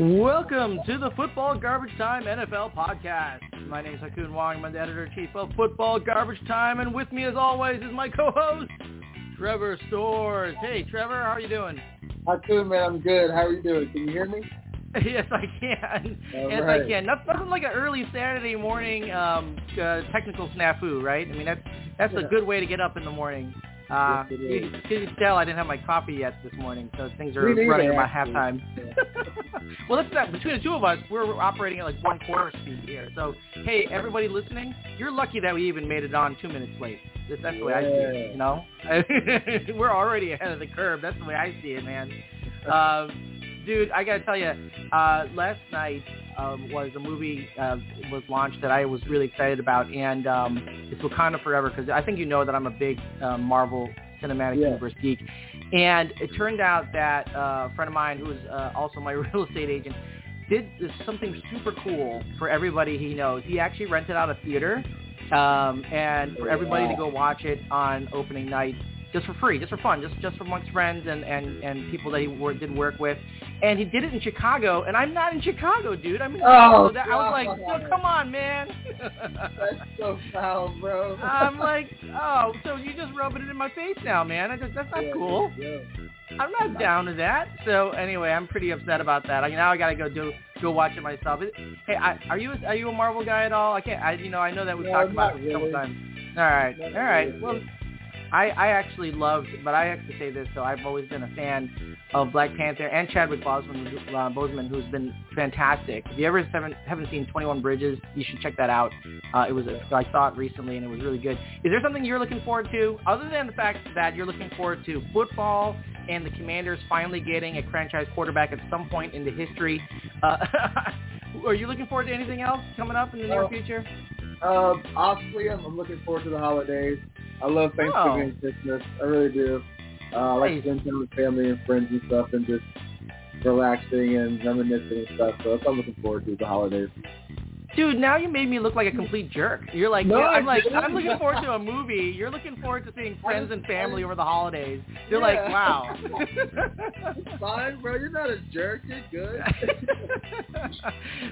Welcome to the Football Garbage Time NFL podcast. My name is Ha Kung Wong. I'm the editor-in-chief of Football Garbage Time, and with me, as always, is my co-host, Trevor Stores. Hey, Trevor, how are you doing? Ha Kung, man, I'm good. How are you doing? Can you hear me? yes, I can. All yes, right. I can. Nothing, nothing like an early Saturday morning um, uh, technical snafu, right? I mean, that's that's a good way to get up in the morning. Uh, Yes, you, can tell I didn't have my coffee yet this morning, so things are running about halftime. well, that's that. Between the two of us, we're operating at like one quarter speed here. So, hey, everybody listening, you're lucky that we even made it on two minutes late. That's, the way I see it. Yeah. You know, we're already ahead of the curve. That's the way I see it, man. Um, dude, I gotta tell you, uh, last night um, was a movie uh, was launched that I was really excited about, and um, it's Wakanda Forever because I think you know that I'm a big uh, Marvel Cinematic Yeah. Universe geek, and it turned out that uh, a friend of mine who is uh, also my real estate agent did something super cool for everybody he knows. He actually rented out a theater um, and for everybody to go watch it on opening night just for free, just for fun, just just amongst friends and and and people that he wor- did work with. And he did it in Chicago, and I'm not in Chicago, dude. I'm in. Oh, so that, I was like. "So come on, man. That's so foul, bro. I'm like, oh, so you just rubbing it in my face now, man. I just, that's not Yeah, cool. yeah. I'm not down to that. So anyway, I'm pretty upset about that. I, now I gotta go do go watch it myself. It- Hey, I, are you are you a Marvel guy at all? I can't. I you know I know that we've No, talked about it a couple really. times. All right, Not all right. really. Well, I I actually loved, but I have to say this. So I've always been a fan of Black Panther and Chadwick Boseman, uh, Boseman, who's been fantastic. If you ever haven't haven't seen 21 Bridges, you should check that out. Uh, it was a, I saw it recently and it was really good. Is there something you're looking forward to, other than the fact that you're looking forward to football and the Commanders finally getting a franchise quarterback at some point in the history? Uh, are you looking forward to anything else coming up in the near future? Um, honestly, I'm, I'm looking forward to the holidays. I love Thanksgiving Oh. and Christmas. I really do. Uh, I like to spend time with family and friends and stuff and just relaxing and reminiscing and stuff. So that's what I'm looking forward to, the holidays. Dude, now you made me look like a complete jerk. You're like, No, yeah, I'm like. I'm looking forward to a movie. You're looking forward to seeing friends and family over the holidays. You're Yeah. like, wow. Fine, bro. You're not a jerk. You're good.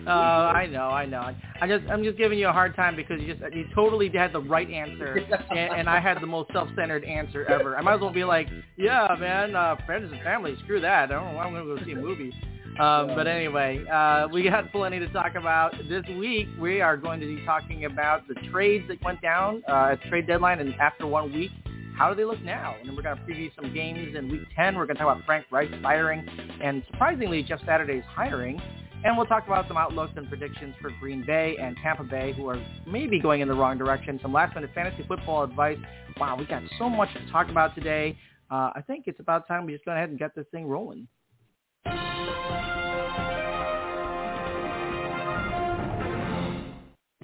uh, I know, I know. I just, I'm just giving you a hard time because you just, you totally had the right answer, and, and I had the most self-centered answer ever. I might as well be like, yeah, man, uh, friends and family, screw that. I don't know. I'm gonna go see a movie. Um, but anyway, uh, we got plenty to talk about this week. We are going to be talking about the trades that went down uh, at trade deadline, and after one week, how do they look now? And then we're going to preview some games in Week 10. We're going to talk about Frank Reich's firing, and surprisingly, Jeff Saturday's hiring. And we'll talk about some outlooks and predictions for Green Bay and Tampa Bay, who are maybe going in the wrong direction. Some last-minute fantasy football advice. Wow, we got so much to talk about today. Uh, I think it's about time we just go ahead and get this thing rolling.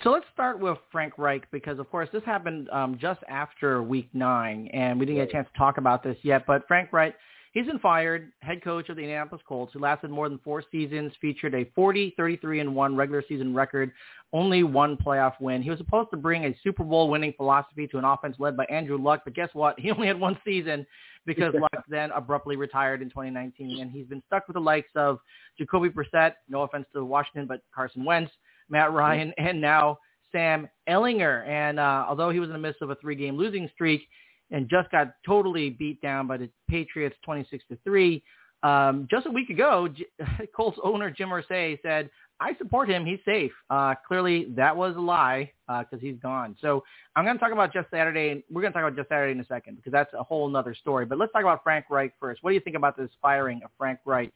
So let's start with Frank Reich because, of course, this happened um, just after Week Nine, and we didn't get a chance to talk about this yet. But Frank Reich, he's been fired, head coach of the Indianapolis Colts, who lasted more than four seasons, featured a 40, 33 and one regular season record, only one playoff win. He was supposed to bring a Super Bowl winning philosophy to an offense led by Andrew Luck, but guess what? He only had one season because Luck then abruptly retired in 2019, and he's been stuck with the likes of Jacoby Brissett, no offense to Washington, but Carson Wentz, Matt Ryan, and now Sam Ehlinger. And uh, although he was in the midst of a three-game losing streak and just got totally beat down by the Patriots 26 to three, um, just a week ago, J- Colts owner Jim Irsay said, "I support him. He's safe." Uh, clearly, that was a lie because he's gone. So I'm going to talk about Jeff Saturday, and we're going to talk about Jeff Saturday in a second because that's a whole nother story. But let's talk about Frank Reich first. What do you think about this firing of Frank Reich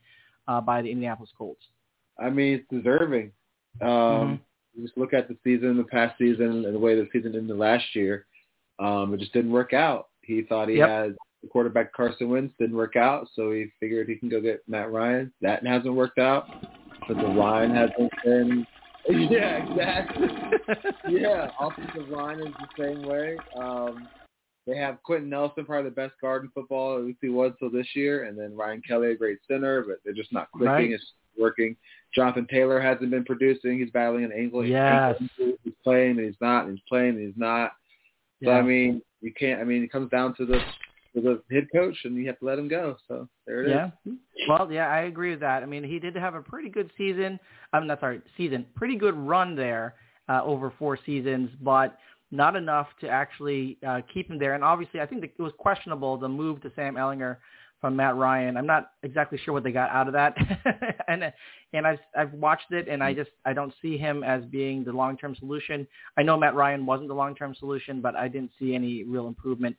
uh, by the Indianapolis Colts? I mean, it's deserving. Um, you just look at the season, the past season, and the way the season ended last year. Um, it just didn't work out. He thought he Yep. had the quarterback Carson Wentz didn't work out, so he figured he can go get Matt Ryan. That hasn't worked out. But the line hasn't been. Yeah, exactly. yeah, offensive line is the same way. Um, they have Quenton Nelson, probably the best guard in football, at least he was till this year, and then Ryan Kelly, a great center, but they're just not clicking. Right. It's working. Jonathan Taylor hasn't been producing. He's battling an ankle. Yes. ankle He's playing and he's not. And he's playing and he's not. So Yeah. I mean, you can't. I mean, it comes down to the to the head coach, and you have to let him go. So there it is. Yeah. Well, yeah, I agree with that. I mean, he did have a pretty good season. I'm not sorry, season. Pretty good run there uh, over four seasons, but not enough to actually uh, keep him there. And obviously, I think that it was questionable the move to Sam Ehlinger from Matt Ryan. I'm not exactly sure what they got out of that, and and I've I've watched it, and I just I don't see him as being the long term solution. I know Matt Ryan wasn't the long term solution, but I didn't see any real improvement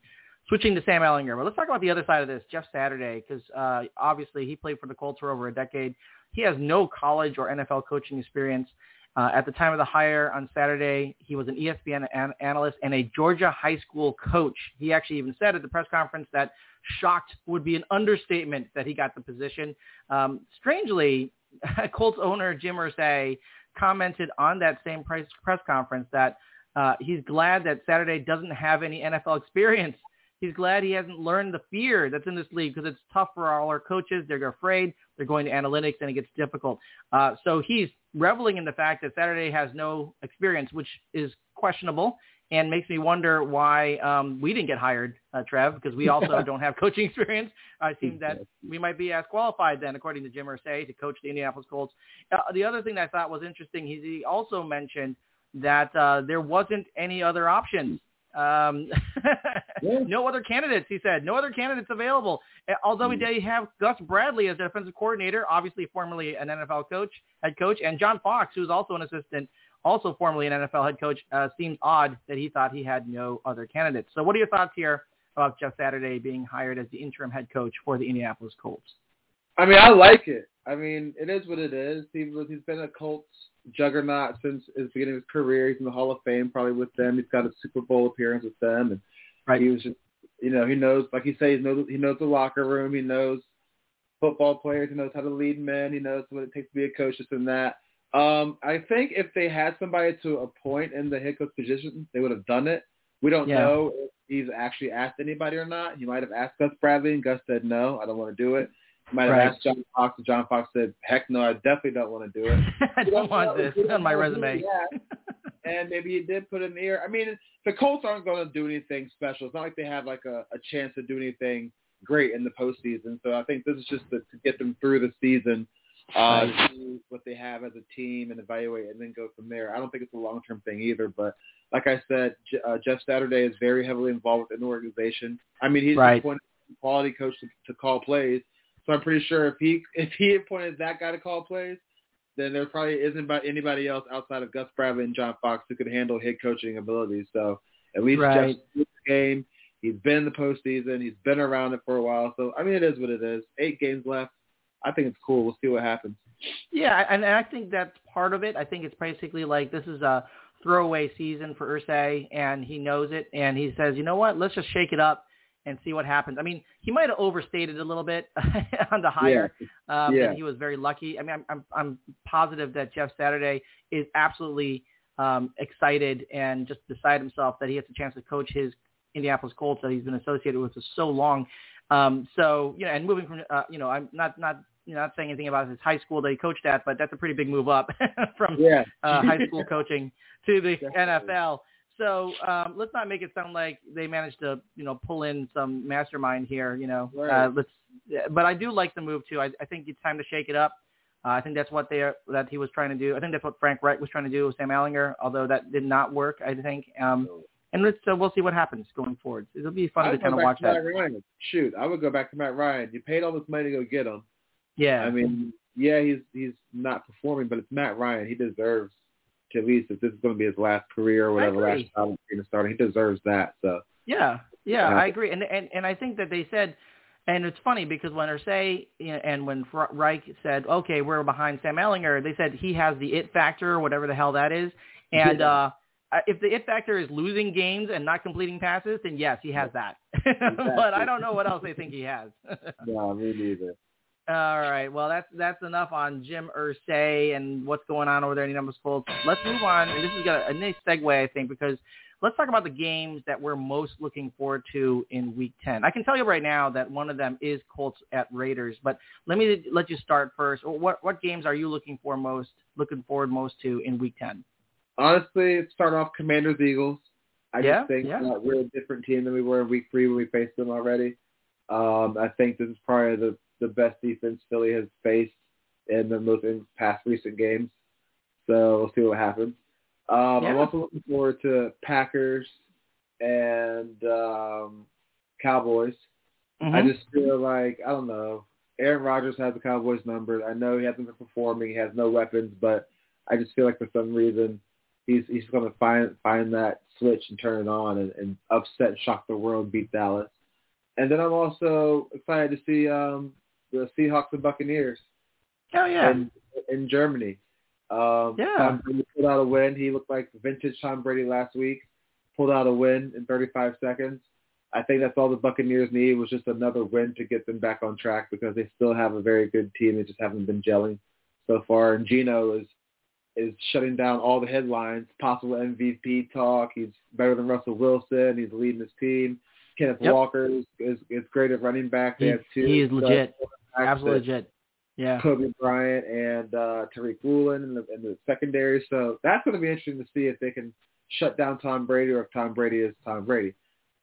switching to Sam Ehlinger. But let's talk about the other side of this, Jeff Saturday, because uh, obviously he played for the Colts for over a decade. He has no college or NFL coaching experience. Uh, at the time of the hire on Saturday, he was an ESPN an- analyst and a Georgia high school coach. He actually even said at the press conference that shocked would be an understatement that he got the position. Um, strangely, Colts owner Jim Irsay commented on that same press, press conference that uh, he's glad that Saturday doesn't have any NFL experience. He's glad he hasn't learned the fear that's in this league because it's tough for all our coaches. They're afraid. They're going to analytics and it gets difficult. Uh, so he's reveling in the fact that Saturday has no experience, which is questionable and makes me wonder why um, we didn't get hired, uh, Trev, because we also don't have coaching experience. I seem that we might be as qualified then, according to Jim Irsay, to coach the Indianapolis Colts. Uh, the other thing that I thought was interesting, he, he also mentioned that uh, there wasn't any other options. Um, Yeah. no other candidates, he said. No other candidates available. Although Mm. they have Gus Bradley as the defensive coordinator, obviously formerly an NFL coach, head coach, and John Fox, who's also an assistant, also formerly an NFL head coach. Uh, seems odd that he thought he had no other candidates. So what are your thoughts here about Jeff Saturday being hired as the interim head coach for the Indianapolis Colts? I mean, I like it. I mean, it is what it is. He was he's been a Colts juggernaut since his beginning of his career. He's in the Hall of Fame probably with them. He's got a Super Bowl appearance with them, and Right. he was just you know he knows like he says he knows he knows the locker room. He knows football players. He knows how to lead men. He knows what it takes to be a coach. This and that. Um, I think if they had somebody to appoint in the head coach position, they would have done it. We don't Yeah. know if he's actually asked anybody or not. He might have asked Gus Bradley, and Gus said no, I don't want to do it. Might have Right. asked John Fox, and John Fox said, heck no, I definitely don't want to do it. I We don't want this on my resume. and maybe he did put in the air. I mean, the Colts aren't going to do anything special. It's not like they have like a, a chance to do anything great in the postseason. So I think this is just to, to get them through the season, uh, see what they have as a team and evaluate, and then go from there. I don't think it's a long term thing either. But like I said, J- uh, Jeff Saturday is very heavily involved within the organization. I mean, he's Right. appointed a quality coach to, to call plays. So I'm pretty sure if he if he appointed that guy to call plays, then there probably isn't about anybody else outside of Gus Bradley and John Fox who could handle head coaching abilities. So at least Right. Jeff's the game. He's been in the postseason. He's been around it for a while. So I mean, it is what it is. Eight games left. I think it's cool. We'll see what happens. Yeah, and and I think that's part of it. I think it's basically like this is a throwaway season for Irsay, and he knows it, and he says, you know what, let's just shake it up and see what happens. I mean, he might have overstated a little bit on the hire, um, Yeah. and he was very lucky. I mean, I'm, I'm I'm positive that Jeff Saturday is absolutely um, excited and just beside himself that he has a chance to coach his Indianapolis Colts that he's been associated with for so long. Um, so you know, and moving from uh, you know, I'm not not you know, not saying anything about his high school that he coached at, but that's a pretty big move up from Yeah. uh, high school coaching to the Definitely. NFL. So um, let's not make it sound like they managed to, you know, pull in some mastermind here. You know, Right. uh, let's. But I do like the move too. I, I think it's time to shake it up. Uh, I think that's what they are, that he was trying to do. I think that's what Frank Reich was trying to do with Sam Ehlinger, although that did not work. I think. Um, and let's uh, we'll see what happens going forward. It'll be fun to kind of watch that. Ryan. Shoot, I would go back to Matt Ryan. You paid all this money to go get him. Yeah. I mean, yeah, he's he's not performing, but it's Matt Ryan. He deserves at least if this is going to be his last career or whatever, last time he's starting, he deserves that. So Yeah, yeah, Yeah. I agree, and and and I think that they said, and it's funny because when Irsay you know, and when Reich said, okay, we're behind Sam Ehlinger, they said he has the it factor or whatever the hell that is, and Yeah. uh uh, if the it factor is losing games and not completing passes, then yes, he has that. but I don't know what else they think he has. no, me neither. All right. Well, that's that's enough on Jim Irsay and what's going on over there in Indianapolis Colts. Let's move on, and this is a, a nice segue, I think, because let's talk about the games that we're most looking forward to in Week 10. I can tell you right now that one of them is Colts at Raiders, but let me let you start first. What what games are you looking for most, looking forward most to in Week 10? Honestly, it's start off Commanders Eagles. I yeah, just think yeah. uh, we're a different team than we were in Week Three when we faced them already. Um, I think this is probably the the best defense Philly has faced in the most in past recent games. So we'll see what happens. Um, Yeah. I'm also looking forward to Packers and um, Cowboys. I Mhm. just feel like I don't know. Aaron Rodgers has the Cowboys number. I know he hasn't been performing. He has no weapons, but I just feel like for some reason he's he's going to find find that switch and turn it on and, and upset, shock the world, beat Dallas. And then I'm also excited to see um, the Seahawks and Buccaneers Oh yeah. in in Germany. Um, Yeah. Tom Brady pulled out a win. He looked like vintage Tom Brady last week. Pulled out a win in 35 seconds. I think that's all the Buccaneers need was just another win to get them back on track because they still have a very good team. They just haven't been gelling so far. And Geno is is shutting down all the headlines. Possible MVP talk. He's better than Russell Wilson. He's leading his team. Kenneth Yep. Walker is, is is great at running back. They He, have two. he is legit. quarterbacks Absolutely legit. Yeah. Coby Bryant and uh, Tariq Woolen in the, in the secondary. So that's going to be interesting to see if they can shut down Tom Brady or if Tom Brady is Tom Brady.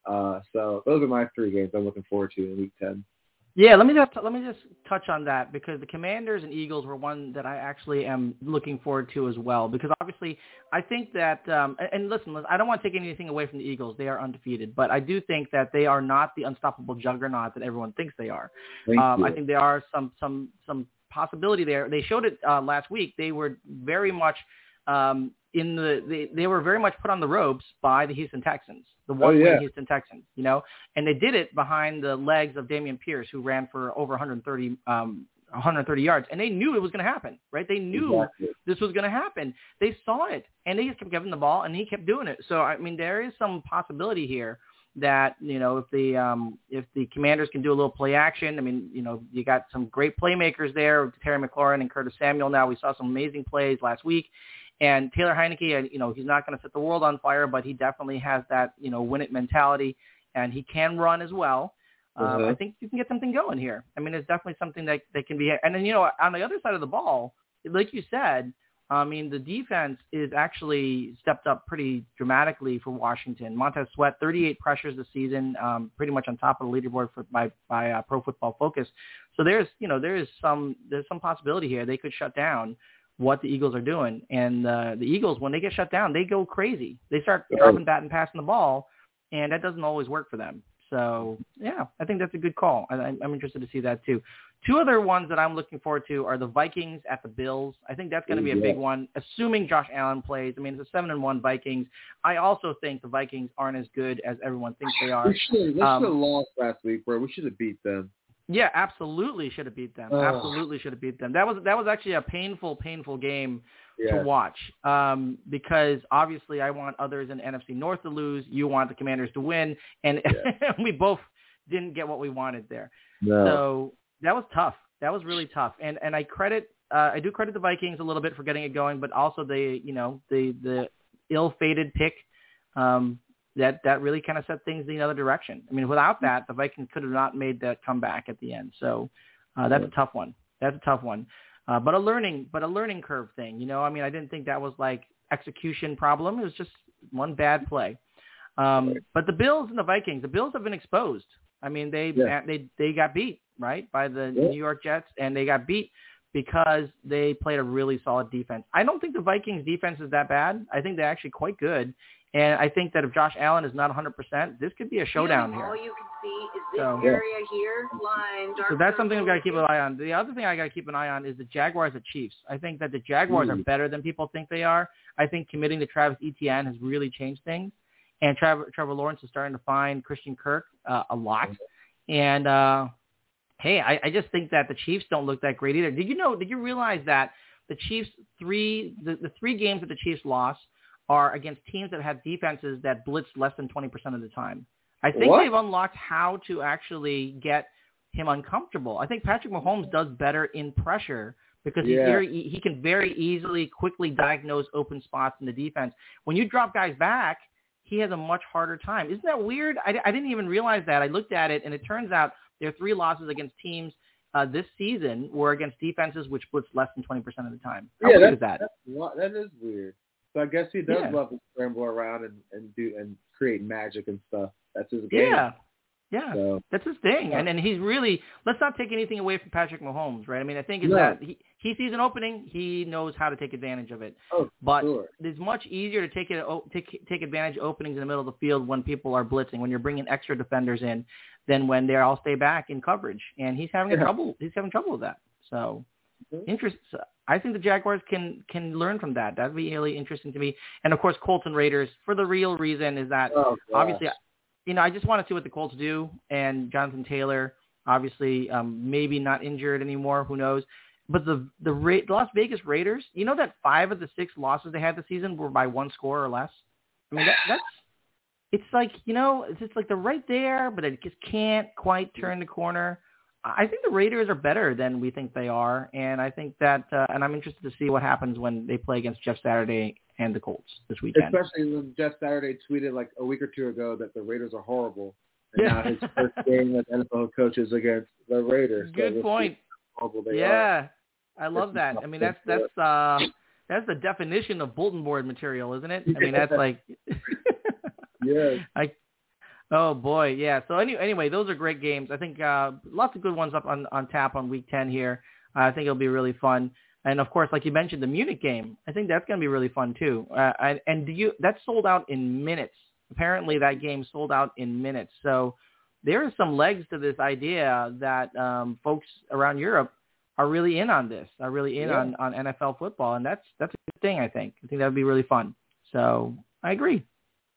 Uh, so those are my three games I'm looking forward to in Week 10. Yeah, let me just let me just touch on that because the Commanders and Eagles were one that I actually am looking forward to as well. Because obviously, I think that um, and- listen, I don't want to take anything away from the Eagles; they are undefeated. But I do think that they are not the unstoppable juggernaut that everyone thinks they are. Um. I think there are some some some possibility there. They showed it uh, last week. They were very much um, in the they, they were very much put on the ropes by the Houston Texans, the one Oh, yeah. Houston Texans, you know, and they did it behind the legs of Dameon Pierce, who ran for over 130 um, 130 yards, and they knew it was going to happen, right? They knew Exactly. this was going to happen. They saw it, and they just kept giving the ball, and he kept doing it. So I mean, there is some possibility here that you know if the um, if the Commanders can do a little play action. I mean, you know, you got some great playmakers there, Terry McLaurin and Curtis Samuel. Now we saw some amazing plays last week. And Taylor Heinicke, and you know, he's not going to set the world on fire, but he definitely has that, you know, win it mentality, and he can run as well. Um, Uh-huh. I think you can get something going here. I mean, it's definitely something that that can be. And then you know, on the other side of the ball, like you said, I mean, the defense is actually stepped up pretty dramatically for Washington. Montez Sweat, 38 pressures this season, um, pretty much on top of the leaderboard for, by by uh, Pro Football Focus. So there's you know there is some there's some possibility here they could shut down what the Eagles are doing. And uh, the Eagles, when they get shut down, they go crazy. They start Right. dropping bat and passing the ball, and that doesn't always work for them. So yeah, I think that's a good call. I, I'm interested to see that too. Two other ones that I'm looking forward to are the Vikings at the Bills. I think that's going to be a Yeah. big one, assuming Josh Allen plays. I mean, it's a seven and one Vikings. I also think the Vikings aren't as good as everyone thinks they are. We should, we Um, should have lost last week, bro. We should have beat them. Yeah, absolutely should have beat them. Ugh. Absolutely should have beat them. That was that was actually a painful, painful game Yeah. to watch um, because obviously I want others in NFC North to lose. You want the Commanders to win, and we both didn't get what we wanted there. No. So that was tough. That was really tough. And and I credit uh, I do credit the Vikings a little bit for getting it going, but also the you know the the ill-fated pick um, that that really kind of set things the other direction. I mean, without that, the Vikings could have not made that comeback at the end. So uh, that's a tough one. That's a tough one. Uh, but a learning but a learning curve thing. You know, I mean, I didn't think that was like execution problem. It was just one bad play. Um, but the Bills and the Vikings, the Bills have been exposed. I mean, they Yeah. they they got beat right by the Yeah. New York Jets, and they got beat because they played a really solid defense. I don't think the Vikings defense is that bad. I think they're actually quite good. And I think that if Josh Allen is not 100%, this could be a showdown All here. you can see is this So- Yeah. area here, line, dark So that's something I've got to keep an eye on. The other thing I got to keep an eye on is the Jaguars at Chiefs. I think that the Jaguars are better than people think they are. I think committing to Travis Etienne has really changed things. And Trevor, Trevor Lawrence is starting to find Christian Kirk uh, a lot. And uh, hey, I, I just think that the Chiefs don't look that great either. Did you know? Did you realize that the Chiefs three the, the three games that the Chiefs lost are against teams that have defenses that blitz less than 20% of the time. I think What? they've unlocked how to actually get him uncomfortable. I think Patrick Mahomes does better in pressure because Yeah. very, he can very easily, quickly diagnose open spots in the defense. When you drop guys back, he has a much harder time. Isn't that weird? I, I didn't even realize that. I looked at it, and it turns out their three losses against teams uh, this season were against defenses which blitz less than 20% of the time. How yeah, weird that's, that? That's, that is weird. So I guess he does Yeah. love to scramble around and, and do and create magic and stuff. That's his game. Yeah. Yeah. So That's his thing. Yeah. And and he's really let's not take anything away from Patrick Mahomes, right? I mean, I think is No. that he he sees an opening, he knows how to take advantage of it. oh, But sure. it's much easier to take it o- take take advantage of openings in the middle of the field when people are blitzing, when you're bringing extra defenders in, than when they all stay back in coverage. And he's having a Yeah. trouble. He's having trouble with that. So. Interest. I think the Jaguars can can learn from that. That'd be really interesting to me. And of course, Colts and Raiders for the real reason is that Oh, obviously, you know, I just want to see what the Colts do. And Jonathan Taylor, obviously, um, maybe not injured anymore. Who knows? But the the, Ra- Las Vegas Raiders, you know that five of the six losses they had this season were by one score or less. I mean, that, that's it's like you know, it's just like they're right there, but it just can't quite turn the corner. I think the Raiders are better than we think they are, and I think that, uh, and I'm interested to see what happens when they play against Jeff Saturday and the Colts this weekend. Especially when Jeff Saturday tweeted like a week or two ago that the Raiders are horrible. And Yeah. now his first game with NFL coaches against the Raiders. Good we'll point. horrible are. Yeah, I love that. I mean, that's that's uh, that's the definition of bulletin board material, isn't it? I mean, that's like, Yeah. I, oh boy, yeah. So any, anyway, those are great games. I think uh, lots of good ones up on on tap on week ten here. Uh, I think it'll be really fun. And of course, like you mentioned, the Munich game. I think that's going to be really fun too. Uh, and, and do you that sold out in minutes? Apparently, that game sold out in minutes. So there are some legs to this idea that um, folks around Europe are really in on this. Are really in Yeah. on on NFL football, and that's that's a good thing. I think. I think that would be really fun. So I agree.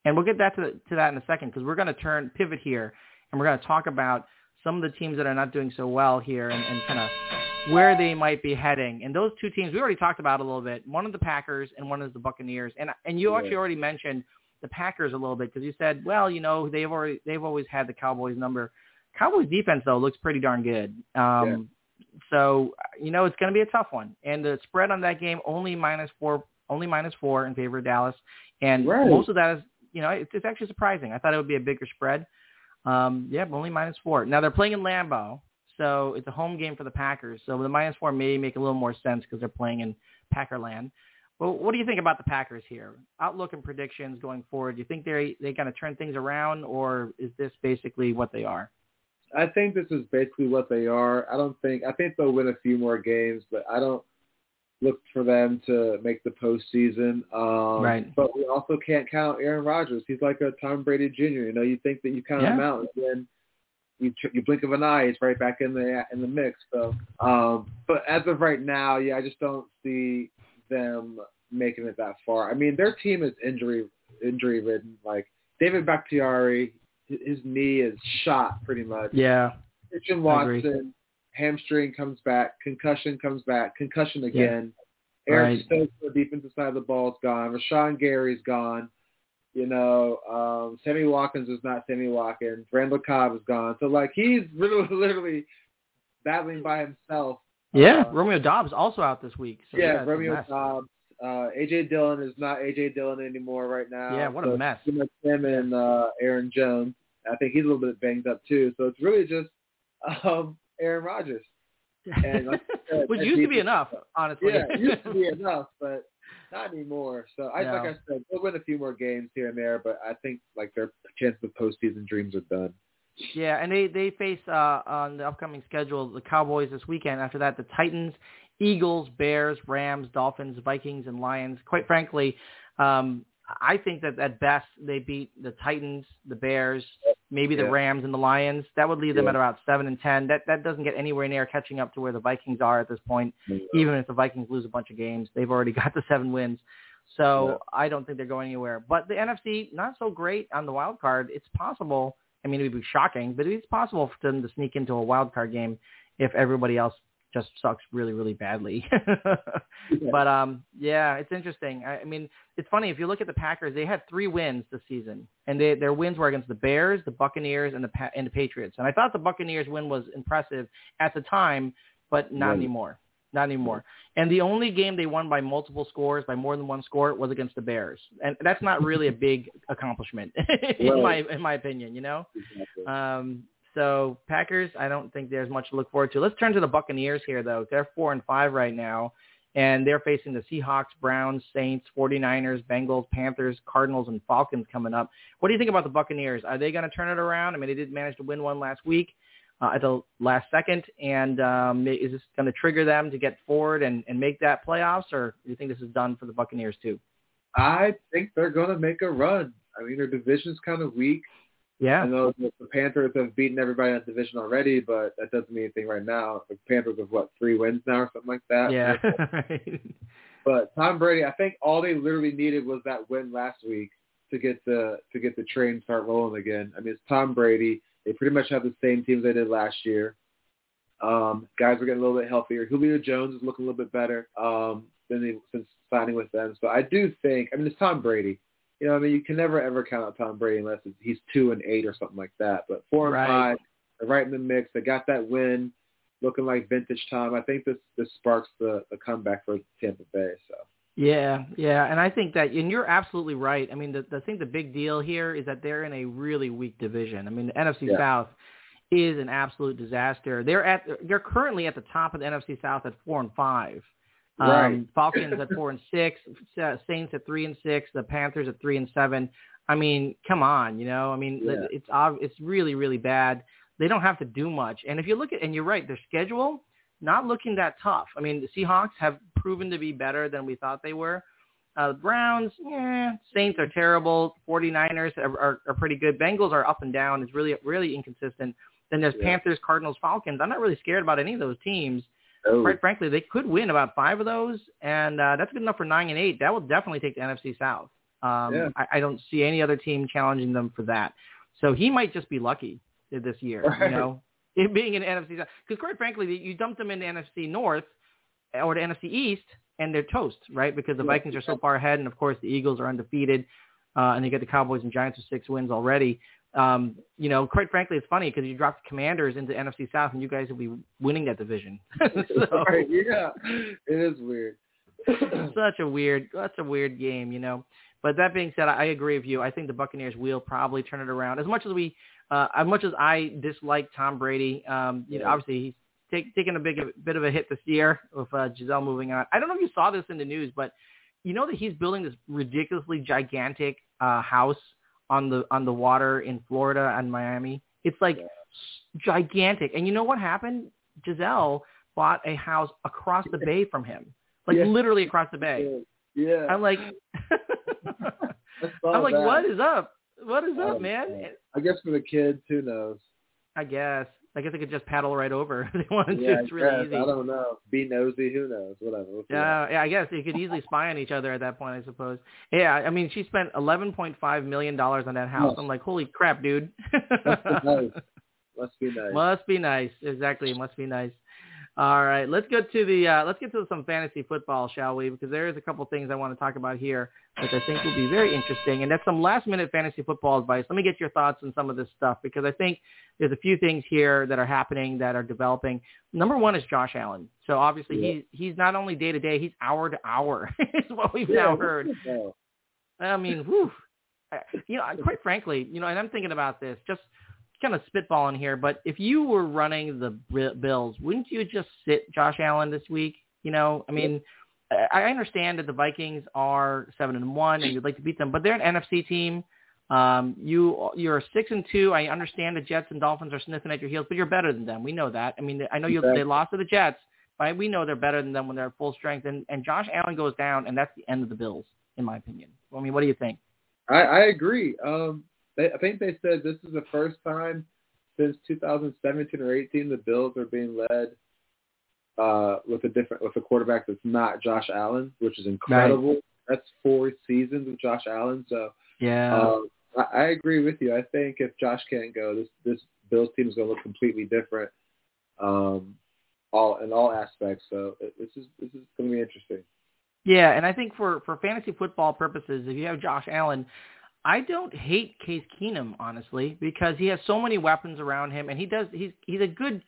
And we'll get back to, to that in a second because we're going to turn pivot here and we're going to talk about some of the teams that are not doing so well here and, and kind of where they might be heading. And those two teams we already talked about a little bit. One is the Packers and one is the Buccaneers. And and you Yeah. actually already mentioned the Packers a little bit because you said, well, you know, they've already they've always had the Cowboys number. Cowboys defense though looks pretty darn good. Um, So you know it's going to be a tough one. And the spread on that game only minus four, only minus four in favor of Dallas. And Right. most of that is you know, it's, it's actually surprising. I thought it would be a bigger spread. Um, yeah, only minus four. Now they're playing in Lambeau, so it's a home game for the Packers. So the minus four may make a little more sense because they're playing in Packerland. Well, what do you think about the Packers here? Outlook and predictions going forward. Do you think they're they going to turn things around, or is this basically what they are? I think this is basically what they are. I don't think I think they'll win a few more games, but I don't look for them to make the postseason. Um, Right. But we also can't count Aaron Rodgers. He's like a Tom Brady Jr. You know, you think that you count him Yeah. out, and then you you blink of an eye, he's right back in the in the mix. So, um, but as of right now, yeah, I just don't see them making it that far. I mean, their team is injury injury ridden. Like David Bakhtiari, his knee is shot pretty much. Yeah, Christian. Watson, hamstring comes back, concussion comes back, concussion again. Right. Eric Stokes on the defensive side of the ball is gone. Rashan Gary's gone. You know, um, Sammy Watkins is not Sammy Watkins. Randall Cobb is gone. So like he's literally, literally battling by himself. yeah. Uh, Romeo Doubs also out this week. So yeah, yeah, Romeo. Doubs. Uh, AJ Dillon is not AJ Dillon anymore right now. Yeah, what so a mess. pretty much him and uh, Aaron Jones. I think he's a little bit banged up too. So it's really just um, Aaron Rodgers. And like said, Which used to be enough, honestly. Yeah, it used to be enough, but not anymore. So I No. like I said, they'll win a few more games here and there, but I think like their chances of postseason dreams are done. Yeah, and they they face uh, on the upcoming schedule the Cowboys this weekend. After that, the Titans, Eagles, Bears, Rams, Dolphins, Vikings, and Lions. Quite frankly, um, I think that at best they beat the Titans, the Bears, maybe the Yeah. Rams, and the Lions. That would leave them Yeah. at about seven and ten. That that doesn't get anywhere near catching up to where the Vikings are at this point. Even if the Vikings lose a bunch of games, they've already got the seven wins. So Yeah. I don't think they're going anywhere. But the NFC not so great on the wild card. It's possible. I mean, it would be shocking, but it's possible for them to sneak into a wild card game if everybody else just sucks really, really badly. But um, yeah, it's interesting. I, I mean, it's funny if you look at the Packers. They had three wins this season, and they, their wins were against the Bears, the Buccaneers, and the Pa- and the Patriots. And I thought the Buccaneers win was impressive at the time, but not Right. anymore. Not anymore. And the only game they won by multiple scores, by more than one score, was against the Bears. And that's not really a big accomplishment, in my in my opinion. You know. Exactly. Um, so Packers, I don't think there's much to look forward to. Let's turn to the Buccaneers here, though. They're four and five right now, and they're facing the Seahawks, Browns, Saints, 49ers, Bengals, Panthers, Cardinals, and Falcons coming up. What do you think about the Buccaneers? Are they going to turn it around? I mean, they did manage to win one last week uh, at the last second, and um, is this going to trigger them to get forward and, and make that playoffs, or do you think this is done for the Buccaneers too? I think they're going to make a run. I mean, their division's kind of weak. I Yeah, know the Panthers have beaten everybody in that division already, but that doesn't mean anything right now. The Panthers have what three wins now or something like that. yeah. But Tom Brady, I think all they literally needed was that win last week to get the to get the train start rolling again. I mean, it's Tom Brady. They pretty much have the same team they did last year. Um, guys are getting a little bit healthier. Julio Jones is looking a little bit better um, than they, since signing with them. So I do think. I mean, it's Tom Brady. You know, I mean, you can never ever count out Tom Brady unless it's, he's two and eight or something like that. But four and Right. five, they're right in the mix. They got that win, looking like vintage Tom. I think this this sparks the, the comeback for Tampa Bay. So. Yeah, yeah, and I think that, and you're absolutely right. I mean, the, the I think the big deal here is that they're in a really weak division. I mean, the NFC Yeah. South is an absolute disaster. They're at they're currently at the top of the NFC South at four and five. Um, Right. Falcons at four and six, uh, Saints at three and six, the Panthers at three and seven. I mean, come on, you know. I mean, Yeah. it's it's really really bad. They don't have to do much. And if you look at, and you're right, their schedule not looking that tough. I mean, the Seahawks have proven to be better than we thought they were. Uh, the Browns, yeah, Saints are terrible. 49ers are, are, are pretty good. Bengals are up and down. It's really, really inconsistent. Then there's Yeah. Panthers, Cardinals, Falcons. I'm not really scared about any of those teams. Oh, Quite frankly, they could win about five of those, and uh, that's good enough for nine and eight. That will definitely take the NFC South. Um, Yeah. I, I don't see any other team challenging them for that. So he might just be lucky this year, you know, it being in NFC South. Because quite frankly, you dump them into NFC North or the NFC East, and they're toast, right? Because the Yeah. Vikings are so far ahead, and of course the Eagles are undefeated, uh, and you get the Cowboys and Giants with six wins already. Um, you know, quite frankly, it's funny because you drop the Commanders into NFC South, and you guys will be winning that division. so, right, yeah, it is weird. such a weird, that's a weird game, you know. But that being said, I agree with you. I think the Buccaneers will probably turn it around. As much as we, uh, as much as I dislike Tom Brady, um, you know, obviously he's take, taking a big a bit of a hit this year with uh, Gisele moving on. I don't know if you saw this in the news, but you know that he's building this ridiculously gigantic uh, house on the on the water in Florida and Miami. It's like Yeah. gigantic. And you know what happened? Gisele bought a house across the bay from him, like Yeah. literally across the bay. Yeah, I'm like, I'm like, that. what is up? What is I up, um, man? I guess for the kids, who knows? I guess. I guess they could just paddle right over if they wanted Yeah, to. It's really easy. I don't know. Be nosy, who knows? Whatever. We'll. Yeah, yeah, I guess they could easily spy on each other at that point, I suppose. Yeah, I mean, she spent eleven point five million dollars on that house. Oh. I'm like, holy crap, dude. Must be nice. Must be nice. Must be nice. Exactly, must be nice. All right, let's get to the uh, let's get to some fantasy football, shall we? Because there is a couple things I want to talk about here, which I think will be very interesting, and that's some last minute fantasy football advice. Let me get your thoughts on some of this stuff because I think there's a few things here that are happening that are developing. Number one is Josh Allen. So obviously Yeah. he's he's not only day to day, he's hour to hour. is what we've Yeah, now heard. I mean, whew. You know, quite frankly, you know, and I'm thinking about this, just kind of spitballing here, but if you were running the Bi- Bills, wouldn't you just sit Josh Allen this week? You know, I mean, I I understand that the Vikings are seven and one, and you'd like to beat them, but they're an NFC team. Um, you you're six and two. I understand the Jets and Dolphins are sniffing at your heels, but you're better than them. We know that. I mean, I know you they lost to the Jets, but we know they're better than them when they're at full strength. And and Josh Allen goes down, and that's the end of the Bills, in my opinion. I mean, what do you think? I, I agree. Um, they, I think they said this is the first time since 2017 or 18 the Bills are being led uh, with a different with a quarterback that's not Josh Allen, which is incredible. That's four seasons with Josh Allen. So Yeah. um, I, I agree with you. I think if Josh can't go, this this Bills team is going to look completely different. Um, all in all aspects. So it, this is this is going to be interesting. Yeah, and I think for for fantasy football purposes, if you have Josh Allen, I don't hate Case Keenum honestly because he has so many weapons around him, and he does he's he's a good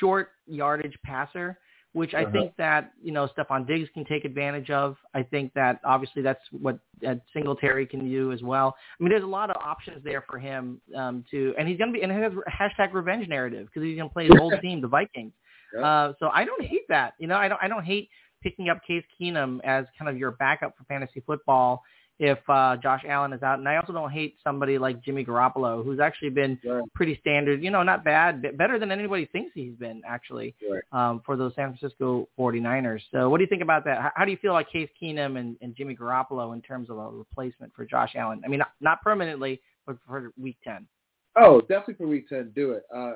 short yardage passer, which I Uh-huh. think that you know Stefon Diggs can take advantage of. I think that obviously that's what uh, Singletary can do as well. I mean, there's a lot of options there for him um, to, and he's gonna be and he has hashtag revenge narrative because he's gonna play his old team, the Vikings. Yeah. Uh, so I don't hate that. You know, I don't I don't hate picking up Case Keenum as kind of your backup for fantasy football if uh, Josh Allen is out. And I also don't hate somebody like Jimmy Garoppolo, who's actually been Right. pretty standard, you know, not bad, better than anybody thinks he's been actually Right. um, for those San Francisco 49ers. So what do you think about that? How, how do you feel like Case Keenum and, and Jimmy Garoppolo in terms of a replacement for Josh Allen? I mean, not, not permanently, but for week 10. Oh, definitely for week 10, do it. Uh,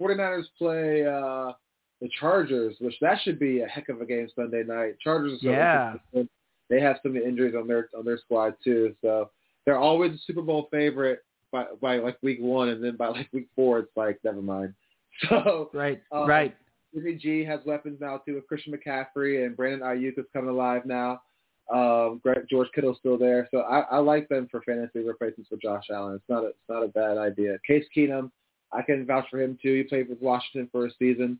49ers play uh, the Chargers, which that should be a heck of a game Sunday night. Chargers are so Yeah. They have some injuries on their on their squad too, so they're always a Super Bowl favorite by by like week one, and then by like week four, it's like never mind. So Right, Um, right. Jimmy G has weapons now too with Christian McCaffrey and Brandon Aiyuk is coming alive now. Um, Greg, George Kittle's still there, so I, I like them for fantasy replacements for Josh Allen. It's not a, it's not a bad idea. Case Keenum, I can vouch for him too. He played with Washington for a season.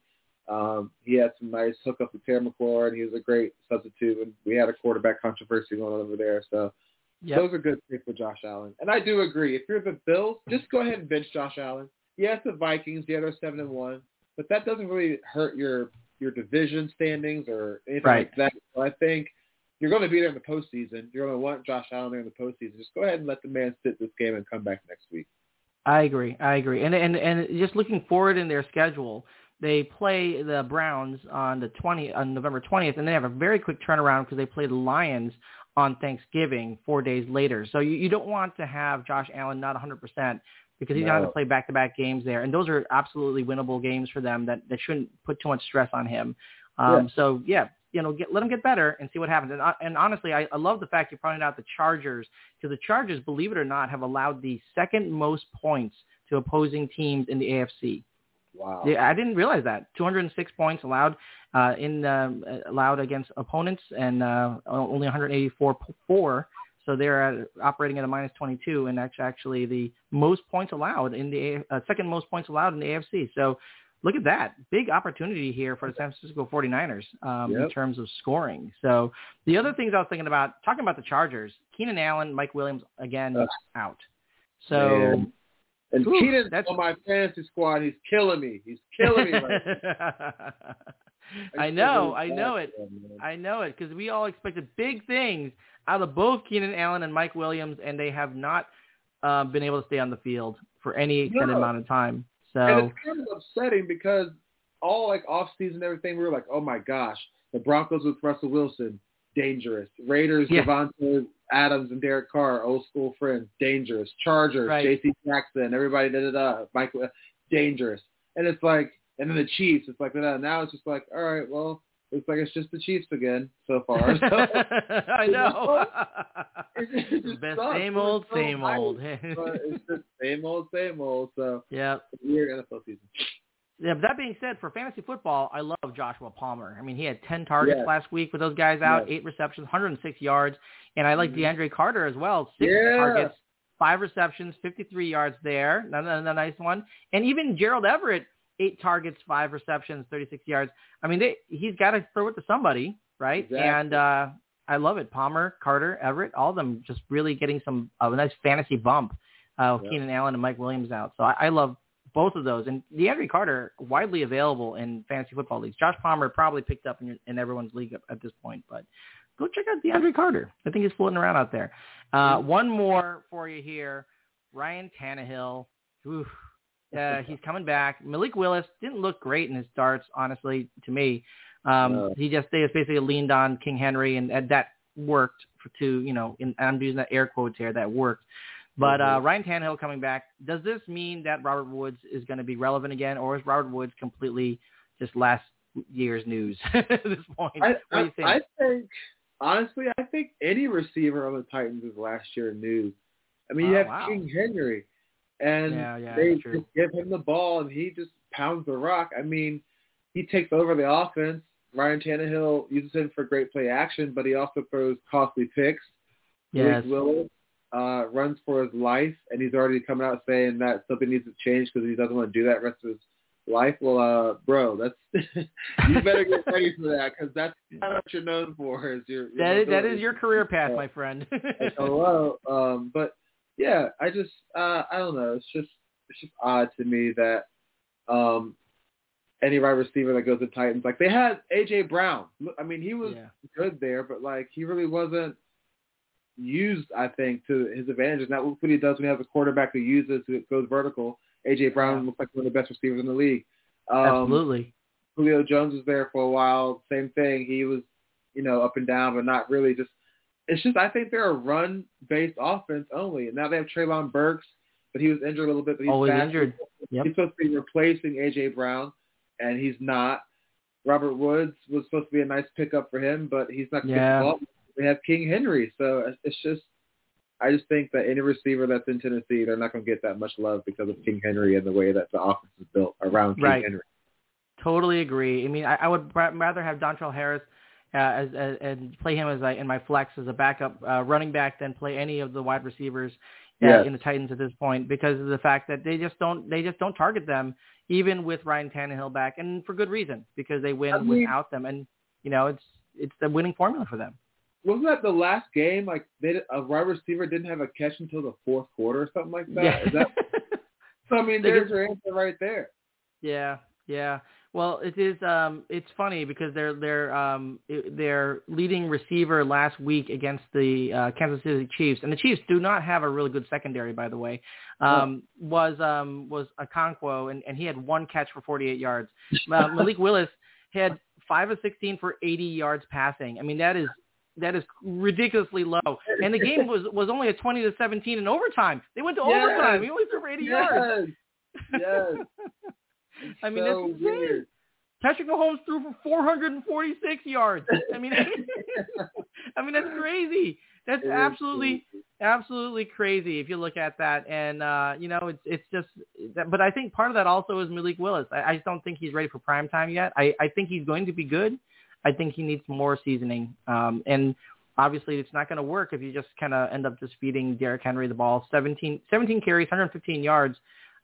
Um, he had some nice hookups with Terry McLaurin. He was a great substitute, and we had a quarterback controversy going on over there. So Yep. those are good picks for Josh Allen. And I do agree. If you're the Bills, just go ahead and bench Josh Allen. Yes, the Vikings, yeah, they're seven and one, but that doesn't really hurt your your division standings or anything Right. like that. So I think you're going to be there in the postseason. You're going to want Josh Allen there in the postseason. Just go ahead and let the man sit this game and come back next week. I agree. I agree. And and and just looking forward in their schedule, they play the Browns on the 20 on November 20th, and they have a very quick turnaround because they play the Lions on Thanksgiving four days later. So you, you don't want to have Josh Allen not 100% because he's going to have to play back-to-back games there, and those are absolutely winnable games for them that that shouldn't put too much stress on him. Um, So yeah, you know, get, let him get better and see what happens. And, uh, and honestly, I, I love the fact you pointed out the Chargers because the Chargers, believe it or not, have allowed the second most points to opposing teams in the AFC. Wow. Yeah, I didn't realize that. 206 points allowed uh, in um, uh, allowed against opponents, and uh, only 184 p- for. So they're at, operating at a minus 22, and that's actually the most points allowed in the uh, second most points allowed in the AFC. So look at that big opportunity here for the San Francisco 49ers um, in terms of scoring. So the other things I was thinking about talking about the Chargers, Keenan Allen, Mike Williams again Ugh. out. So Man. And Keenan's that's- on my fantasy squad. He's killing me. He's killing me. Right I just know, I know it. for him, man. I know it because we all expected big things out of both Keenan Allen and Mike Williams, and they have not uh, been able to stay on the field for any extended No. amount of time. So And it's kind of upsetting because all like off season everything we were like, oh my gosh, the Broncos with Russell Wilson, dangerous. Raiders, Yeah. Davante Adams and Derek Carr, old school friends, dangerous. Chargers, Right. J.C. Jackson, everybody da da da, Michael, uh, dangerous. And it's like, and then the Chiefs, it's like that. Now it's just like, all right, well, looks like it's just the Chiefs again so far. So I know. it, it just Best sucks. same old, so same old. it's just same old, same old. So yeah. weird NFL season. Yeah, but that being said, for fantasy football, I love Joshua Palmer. I mean, he had 10 targets Yes. last week with those guys out, Yes. eight receptions, 106 yards, and I like Mhm. DeAndre Carter as well, six Yeah. targets, five receptions, 53 yards there, another, another nice one, and even Gerald Everett, eight targets, five receptions, 36 yards. I mean, they, he's got to throw it to somebody, right? Exactly. And uh, I love it. Palmer, Carter, Everett, all of them just really getting some a nice fantasy bump. Uh, with Yeah. Keenan Allen and Mike Williams out, so I, I love both of those. And DeAndre Carter widely available in fantasy football leagues. Josh Palmer probably picked up in, your, in everyone's league at, at this point, but go check out DeAndre Carter. I think he's floating around out there. Uh, one more for you here, Ryan Tannehill. Oof. Uh, he's coming back. Malik Willis didn't look great in his starts, honestly, to me. Um, No. He just they just basically leaned on King Henry, and, and that worked for to you know. In, I'm using that air quotes here. That worked. But uh, Mhm. Ryan Tannehill coming back, does this mean that Robert Woods is going to be relevant again, or is Robert Woods completely just last year's news at this point? I, what do you think? I, I think honestly, I think any receiver on the Titans is last year news. I mean, you Oh, have wow. King Henry, and Yeah, yeah, they just give him the ball, and he just pounds the rock. I mean, he takes over the offense. Ryan Tannehill uses him for great play action, but he also throws costly picks. Yes. Malik Willis uh, runs for his life, and he's already coming out saying that something needs to change because he doesn't want to do that rest of his life. Well, uh, bro, that's you better get ready for that because that's not what you're known for. Is your, That is, that your career path, my friend. Like, hello. Um, but yeah, I just uh, I don't know. It's just it's just odd to me that um, any wide receiver that goes to Titans, like they had AJ Brown. I mean, he was Yeah. good there, but like he really wasn't used. I think to his advantage. Not what he does when he has a quarterback who uses who goes vertical. AJ Brown looks like one of the best receivers in the league. Um, Absolutely. Julio Jones was there for a while. Same thing. He was, you know, up and down, but not really. Just it's just I think they're a run-based offense only. And now they have Treylon Burks, but he was injured a little bit. But he's Always back. injured. Yep. He's supposed to be replacing AJ Brown, and he's not. Robert Woods was supposed to be a nice pickup for him, but he's not going to Yeah. They have King Henry, so it's- just. I just think that any receiver that's in Tennessee, they're not going to get that much love because of King Henry and the way that the offense is built around King Right. Henry. Totally agree. I mean, I, I would rather have Dontrell Harris uh, as, as and play him as a, in my flex as a backup uh, running back than play any of the wide receivers uh, Yes. in the Titans at this point because of the fact that they just don't they just don't target them even with Ryan Tannehill back and for good reason because they win I mean- without them and you know it's it's the winning formula for them. Wasn't that the last game? Like they, a wide receiver didn't have a catch until the fourth quarter or something like that. yeah. Is that so? I mean, there's your answer right there. Yeah, yeah. Well, it is. Um, it's funny because their their um their leading receiver last week against the uh, Kansas City Chiefs, and the Chiefs do not have a really good secondary, by the way. Um, was um was Okonkwo, and and he had one catch for 48 yards. Uh, Malik Willis had five of 16 for 80 yards passing. I mean, that is that is ridiculously low. And the game was was only a 20 to 17 in overtime. They went to Yes. overtime. He only threw for 80 yards. Yes, yes. I mean, so that's insane. weird. Patrick Mahomes threw for 446 yards. I mean, I mean that's crazy. That's It absolutely, absolutely crazy if you look at that. And uh, you know, it's it's just. But I think part of that also is Malik Willis. I, I just don't think he's ready for prime time yet. I I think he's going to be good. I think he needs more seasoning. Um, and obviously, it's not going to work if you just kind of end up just feeding Derrick Henry the ball. 17, 17 carries, 115 yards.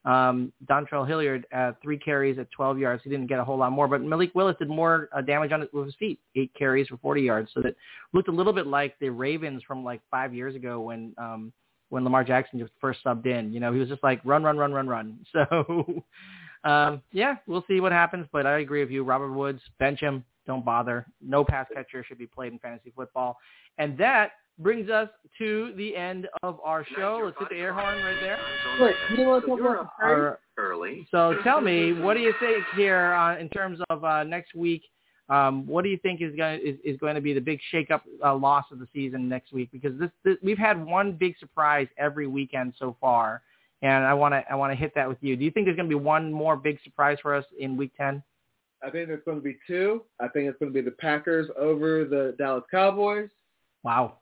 Um, Dontrell Hilliard, uh, three carries at 12 yards. He didn't get a whole lot more, but Malik Willis did more uh, damage on it with his feet, eight carries for 40 yards. So that looked a little bit like the Ravens from like five years ago when, um, when Lamar Jackson just first subbed in. You know, he was just like run, run, run, run, run. So, um, yeah, we'll see what happens. But I agree with you, Robert Woods, bench him, don't bother. No pass catcher should be played in fantasy football. And that brings us to the end of our show. Let's hit the air horn right there. Wait, you don't So talk you're about up the trade? Our- early. so tell me, what do you think here uh, in terms of uh, next week? Um, what do you think is going to, is, is going to be the big shakeup uh, loss of the season next week? Because this, this we've had one big surprise every weekend so far, and I want to I want to hit that with you. Do you think there's going to be one more big surprise for us in week ten? I think there's going to be two. I think it's going to be the Packers over the Dallas Cowboys, Wow.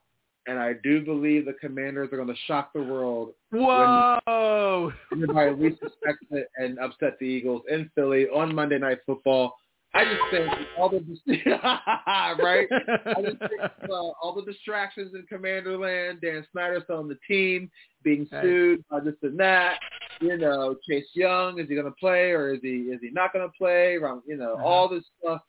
and I do believe the Commanders are going to shock the world. Whoa. Everybody least suspects it and upset the Eagles in Philly on Monday Night Football. I just think all the right. I just think uh, all the distractions in Commander Land, Dan Snyder on the team, being sued by this and that. You know, Chase Young is he going to play or is he is he not going to play? You know, Uh-huh. all this stuff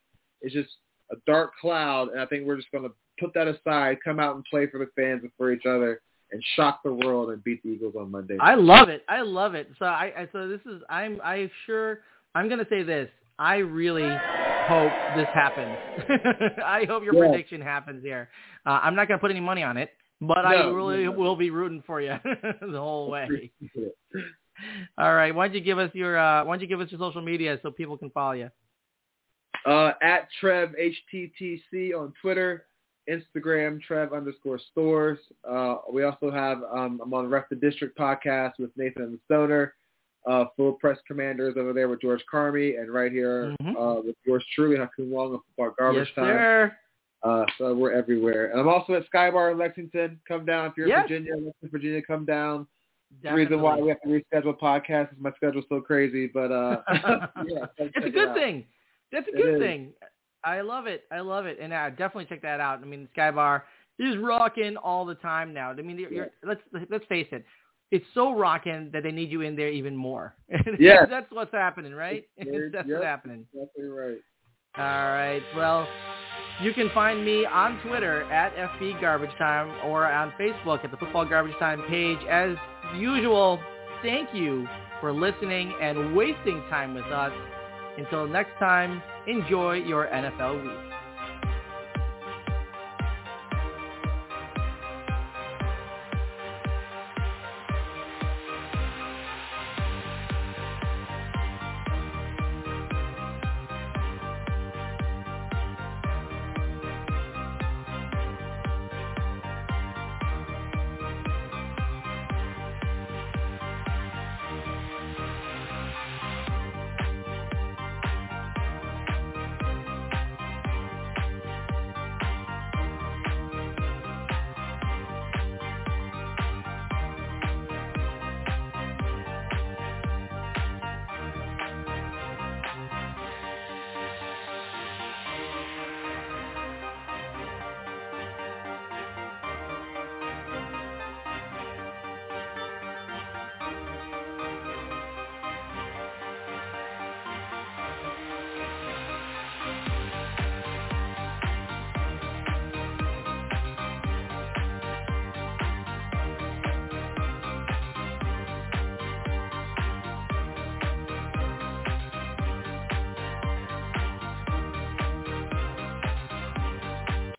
is just a dark cloud, and I think we're just going to put that aside, come out and play for the fans and for each other, and shock the world and beat the Eagles on Monday. I love it. I love it. So I, I so this is I'm I sure I'm gonna say this. I really hope this happens. I hope your Yeah. prediction happens here. Uh, I'm not gonna put any money on it, but I really no. will be rooting for you the whole way. All right. Why don't you give us your uh, Why don't you give us your social media so people can follow you? Uh, at Trev HTTC on Twitter, Instagram, Trev underscore stores. Uh, we also have, um, I'm on Ref the District podcast with Nathan and the Stoner, uh, Full Press Commanders over there with George Carmi, and right here Mhm. uh, with yours truly, Ha Kung Wong of Football Garbage yes, Time. sir. Uh, so we're everywhere. And I'm also at Skybar in Lexington. Come down if you're Yes. in Virginia. Lexington, Virginia, come down. The reason why we have to reschedule podcasts is my schedule's so crazy, but uh, yeah, it's a good thing. That's a good thing. I love it. I love it, and uh, definitely check that out. I mean, Sky Bar is rocking all the time now. I mean, you're, you're, let's let's face it, it's so rocking that they need you in there even more. Yeah. that's what's happening, right? That's yep. what's happening. Exactly right. All right. Well, you can find me on Twitter at FB Garbage Time or on Facebook at the Football Garbage Time page. As usual, thank you for listening and wasting time with us. Until next time, enjoy your NFL week.